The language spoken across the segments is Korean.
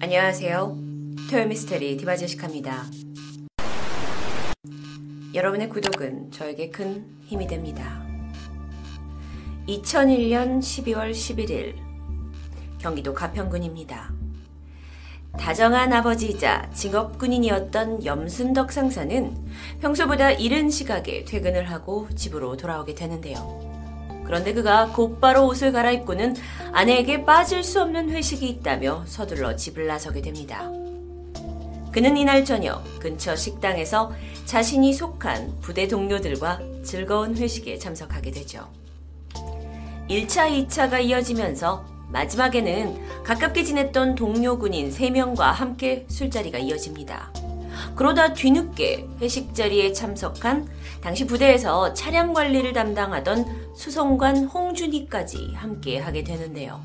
안녕하세요. 토요 미스테리 디바제시카입니다. 여러분의 구독은 저에게 큰 힘이 됩니다. 2001년 12월 11일 경기도 가평군입니다. 다정한 아버지이자 직업군인이었던 염순덕 상사는 평소보다 이른 시각에 퇴근을 하고 집으로 돌아오게 되는데요. 그런데 그가 곧바로 옷을 갈아입고는 아내에게 빠질 수 없는 회식이 있다며 서둘러 집을 나서게 됩니다. 그는 이날 저녁 근처 식당에서 자신이 속한 부대 동료들과 즐거운 회식에 참석하게 되죠. 1차, 2차가 이어지면서 마지막에는 가깝게 지냈던 동료 군인 3명과 함께 술자리가 이어집니다. 그러다 뒤늦게 회식 자리에 참석한 당시 부대에서 차량 관리를 담당하던 수송관 홍준희까지 함께 하게 되는데요.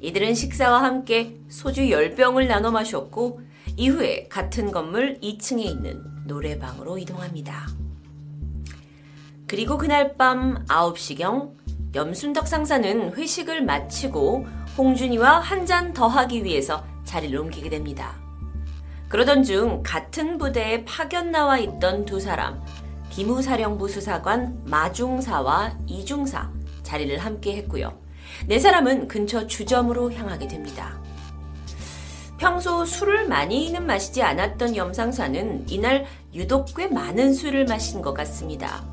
이들은 식사와 함께 소주 10병을 나눠 마셨고 이후에 같은 건물 2층에 있는 노래방으로 이동합니다. 그리고 그날 밤 9시경 염순덕 상사는 회식을 마치고 홍준이와 한 잔 더 하기 위해서 자리를 옮기게 됩니다. 그러던 중 같은 부대에 파견 나와 있던 두 사람, 기무사령부 수사관 마중사와 이중사 자리를 함께 했고요. 네 사람은 근처 주점으로 향하게 됩니다. 평소 술을 많이는 마시지 않았던 염상사는 이날 유독 꽤 많은 술을 마신 것 같습니다.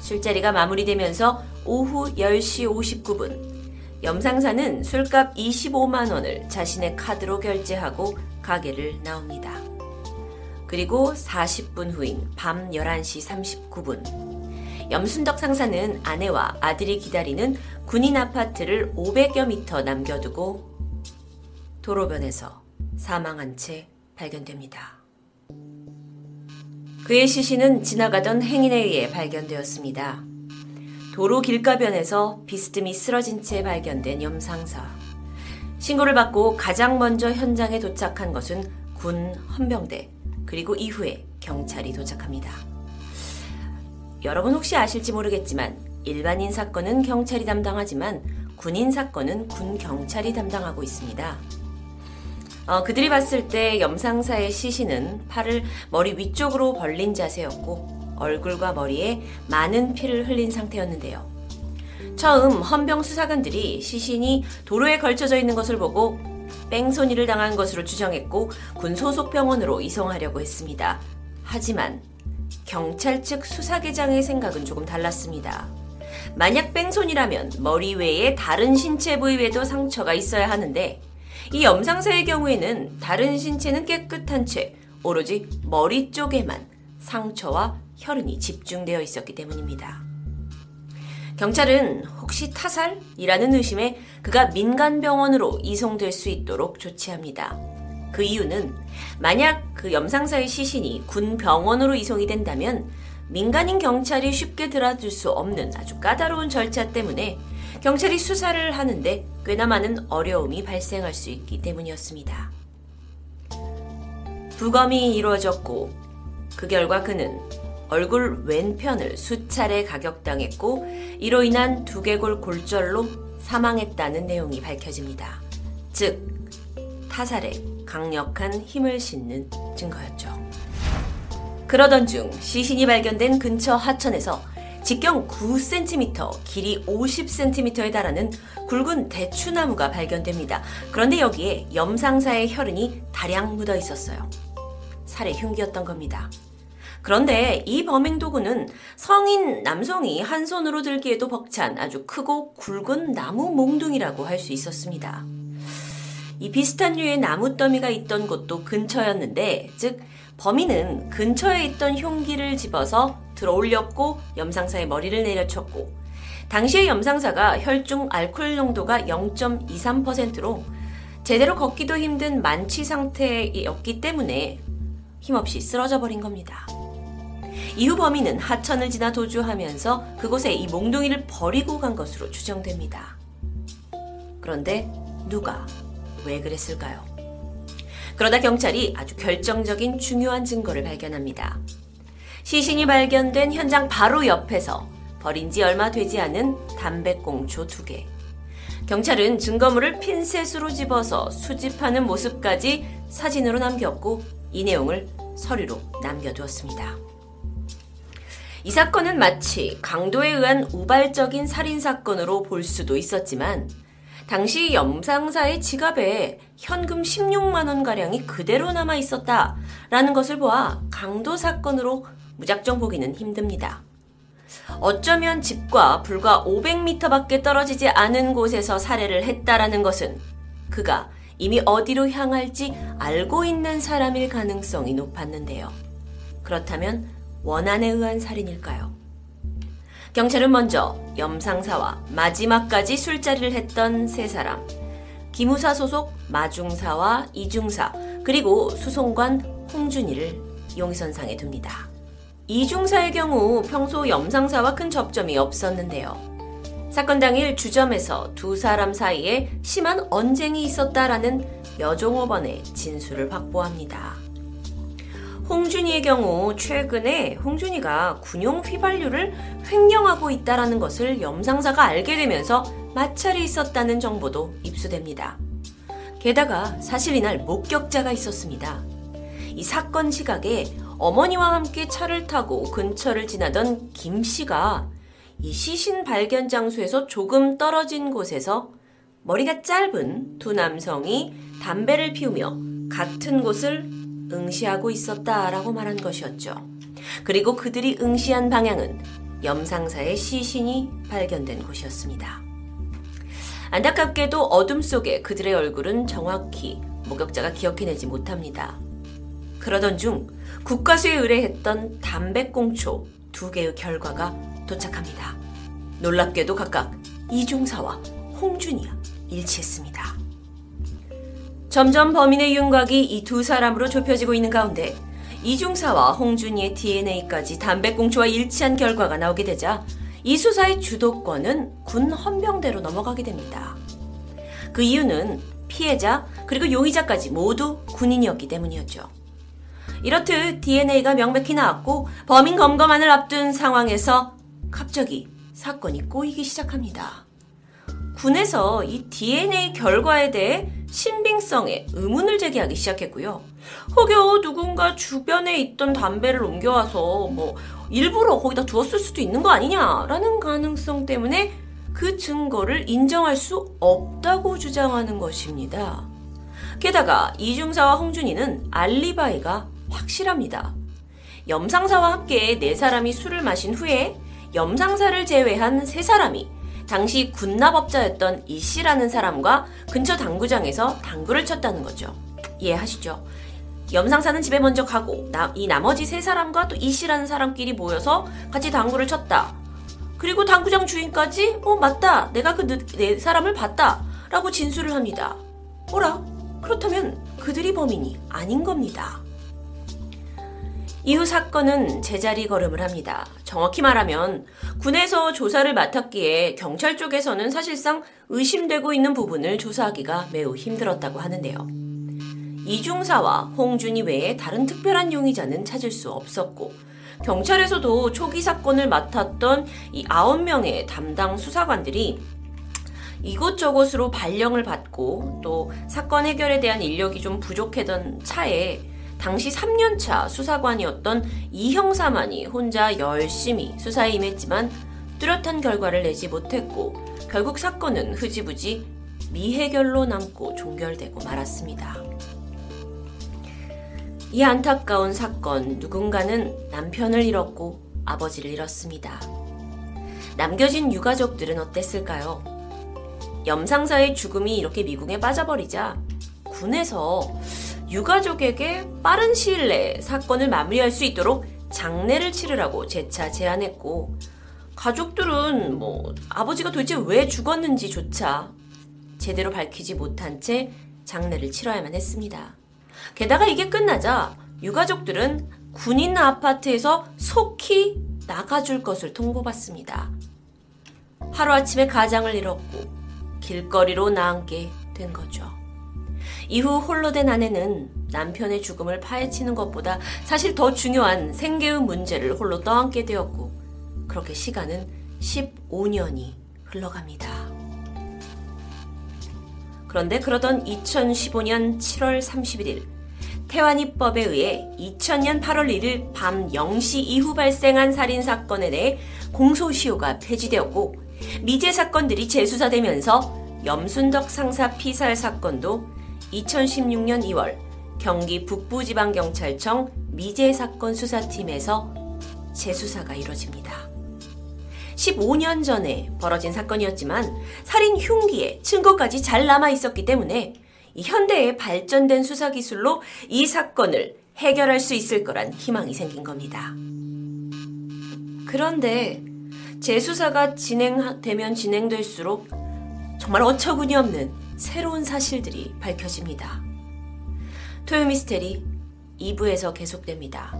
술자리가 마무리되면서 오후 10시 59분, 염상사는 술값 25만원을 자신의 카드로 결제하고 가게를 나옵니다. 그리고 40분 후인 밤 11시 39분, 염순덕 상사는 아내와 아들이 기다리는 군인 아파트를 500여 미터 남겨두고 도로변에서 사망한 채 발견됩니다. 그의 시신은 지나가던 행인에 의해 발견되었습니다. 도로 길가변에서 비스듬히 쓰러진 채 발견된 염상사. 신고를 받고 가장 먼저 현장에 도착한 것은 군 헌병대, 그리고 이후에 경찰이 도착합니다. 여러분 혹시 아실지 모르겠지만 일반인 사건은 경찰이 담당하지만 군인 사건은 군 경찰이 담당하고 있습니다. 어, 그들이 봤을 때 염상사의 시신은 팔을 머리 위쪽으로 벌린 자세였고 얼굴과 머리에 많은 피를 흘린 상태였는데요. 처음 헌병 수사관들이 시신이 도로에 걸쳐져 있는 것을 보고 뺑소니를 당한 것으로 추정했고 군 소속 병원으로 이송하려고 했습니다. 하지만 경찰 측 수사계장의 생각은 조금 달랐습니다. 만약 뺑소니라면 머리 외에 다른 신체 부위에도 상처가 있어야 하는데 이 염상사의 경우에는 다른 신체는 깨끗한 채 오로지 머리 쪽에만 상처와 혈흔이 집중되어 있었기 때문입니다. 경찰은 혹시 타살이라는 의심에 그가 민간 병원으로 이송될 수 있도록 조치합니다. 그 이유는 만약 그 염상사의 시신이 군 병원으로 이송이 된다면 민간인 경찰이 쉽게 들어줄 수 없는 아주 까다로운 절차 때문에 경찰이 수사를 하는데 꽤나 많은 어려움이 발생할 수 있기 때문이었습니다. 부검이 이루어졌고 그 결과 그는 얼굴 왼편을 수차례 가격당했고 이로 인한 두개골 골절로 사망했다는 내용이 밝혀집니다. 즉 타살에 강력한 힘을 싣는 증거였죠. 그러던 중 시신이 발견된 근처 하천에서 직경 9cm, 길이 50cm에 달하는 굵은 대추나무가 발견됩니다. 그런데 여기에 염상사의 혈흔이 다량 묻어 있었어요. 살해 흉기였던 겁니다. 그런데 이 범행 도구는 성인 남성이 한 손으로 들기에도 벅찬 아주 크고 굵은 나무 몽둥이라고 할 수 있었습니다. 이 비슷한 류의 나무 더미가 있던 곳도 근처였는데, 즉, 범인은 근처에 있던 흉기를 집어서 들어 올렸고 염상사의 머리를 내려쳤고 당시의 염상사가 혈중 알코올 농도가 0.23%로 제대로 걷기도 힘든 만취 상태였기 때문에 힘없이 쓰러져 버린 겁니다. 이후 범인은 하천을 지나 도주하면서 그곳에 이 몽둥이를 버리고 간 것으로 추정됩니다. 그런데 누가 왜 그랬을까요? 그러다 경찰이 아주 결정적인 중요한 증거를 발견합니다. 시신이 발견된 현장 바로 옆에서 버린 지 얼마 되지 않은 담배꽁초 두 개. 경찰은 증거물을 핀셋으로 집어서 수집하는 모습까지 사진으로 남겼고 이 내용을 서류로 남겨두었습니다. 이 사건은 마치 강도에 의한 우발적인 살인 사건으로 볼 수도 있었지만 당시 염상사의 지갑에 현금 16만원 가량이 그대로 남아 있었다라는 것을 보아 강도 사건으로 무작정 보기는 힘듭니다. 어쩌면 집과 불과 500m 밖에 떨어지지 않은 곳에서 살해를 했다라는 것은 그가 이미 어디로 향할지 알고 있는 사람일 가능성이 높았는데요. 그렇다면 원한에 의한 살인일까요? 경찰은 먼저 염상사와 마지막까지 술자리를 했던 세 사람, 기무사 소속 마중사와 이중사, 그리고 수송관 홍준이를 용의선상에 둡니다. 이중사의 경우 평소 염상사와 큰 접점이 없었는데요. 사건 당일 주점에서 두 사람 사이에 심한 언쟁이 있었다라는 여종업원의 진술을 확보합니다. 홍준이의 경우 최근에 홍준이가 군용 휘발유를 횡령하고 있다라는 것을 염상사가 알게 되면서 마찰이 있었다는 정보도 입수됩니다. 게다가 사실 이날 목격자가 있었습니다. 이 사건 시각에 어머니와 함께 차를 타고 근처를 지나던 김 씨가 이 시신 발견 장소에서 조금 떨어진 곳에서 머리가 짧은 두 남성이 담배를 피우며 같은 곳을 응시하고 있었다라고 말한 것이었죠. 그리고 그들이 응시한 방향은 염상사의 시신이 발견된 곳이었습니다. 안타깝게도 어둠 속에 그들의 얼굴은 정확히 목격자가 기억해내지 못합니다. 그러던 중 국가수에 의뢰했던 담배꽁초 두 개의 결과가 도착합니다. 놀랍게도 각각 이중사와 홍준이와 일치했습니다. 점점 범인의 윤곽이 이 두 사람으로 좁혀지고 있는 가운데 이중사와 홍준이의 DNA까지 담배꽁초와 일치한 결과가 나오게 되자 이 수사의 주도권은 군 헌병대로 넘어가게 됩니다. 그 이유는 피해자 그리고 용의자까지 모두 군인이었기 때문이었죠. 이렇듯 DNA가 명백히 나왔고 범인 검거만을 앞둔 상황에서 갑자기 사건이 꼬이기 시작합니다. 군에서 이 DNA 결과에 대해 신빙성에 의문을 제기하기 시작했고요. 혹여 누군가 주변에 있던 담배를 옮겨와서 뭐 일부러 거기다 두었을 수도 있는 거 아니냐라는 가능성 때문에 그 증거를 인정할 수 없다고 주장하는 것입니다. 게다가 이중사와 홍준이는 알리바이가 확실합니다. 염상사와 함께 네 사람이 술을 마신 후에 염상사를 제외한 세 사람이 당시 군납업자였던 이 씨라는 사람과 근처 당구장에서 당구를 쳤다는 거죠. 이해하시죠? 염상사는 집에 먼저 가고 나, 이 나머지 세 사람과 또 이 씨라는 사람끼리 모여서 같이 당구를 쳤다. 그리고 당구장 주인까지 어 맞다 내가 그 네 사람을 봤다 라고 진술을 합니다. 어라? 그렇다면 그들이 범인이 아닌 겁니다. 이후 사건은 제자리 걸음을 합니다. 정확히 말하면 군에서 조사를 맡았기에 경찰 쪽에서는 사실상 의심되고 있는 부분을 조사하기가 매우 힘들었다고 하는데요. 이중사와 홍준이 외에 다른 특별한 용의자는 찾을 수 없었고 경찰에서도 초기 사건을 맡았던 이 9명의 담당 수사관들이 이곳저곳으로 발령을 받고 또 사건 해결에 대한 인력이 좀 부족했던 차에 당시 3년차 수사관이었던 이 형사만이 혼자 열심히 수사에 임했지만 뚜렷한 결과를 내지 못했고 결국 사건은 흐지부지 미해결로 남고 종결되고 말았습니다. 이 안타까운 사건 누군가는 남편을 잃었고 아버지를 잃었습니다. 남겨진 유가족들은 어땠을까요? 염상사의 죽음이 이렇게 미궁에 빠져버리자 군에서 유가족에게 빠른 시일 내에 사건을 마무리할 수 있도록 장례를 치르라고 재차 제안했고 가족들은 뭐 아버지가 도대체 왜 죽었는지조차 제대로 밝히지 못한 채 장례를 치러야만 했습니다. 게다가 이게 끝나자 유가족들은 군인 아파트에서 속히 나가줄 것을 통보받습니다. 하루아침에 가장을 잃었고 길거리로 나앉게 된 거죠. 이후 홀로 된 아내는 남편의 죽음을 파헤치는 것보다 사실 더 중요한 생계의 문제를 홀로 떠안게 되었고, 그렇게 시간은 15년이 흘러갑니다. 그런데 그러던 2015년 7월 31일 태완입법에 의해 2000년 8월 1일 밤 0시 이후 발생한 살인 사건에 대해 공소시효가 폐지되었고 미제 사건들이 재수사되면서 염순덕 상사 피살 사건도 2016년 2월 경기 북부지방경찰청 미제 사건 수사팀에서 재수사가 이뤄집니다. 15년 전에 벌어진 사건이었지만 살인 흉기에 증거까지 잘 남아 있었기 때문에 현대의 발전된 수사 기술로 이 사건을 해결할 수 있을 거란 희망이 생긴 겁니다. 그런데 재수사가 진행되면 진행될수록 정말 어처구니 없는 새로운 사실들이 밝혀집니다. 토요미스테리 2부에서 계속됩니다.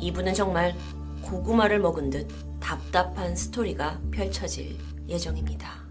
2부는 정말 고구마를 먹은 듯 답답한 스토리가 펼쳐질 예정입니다.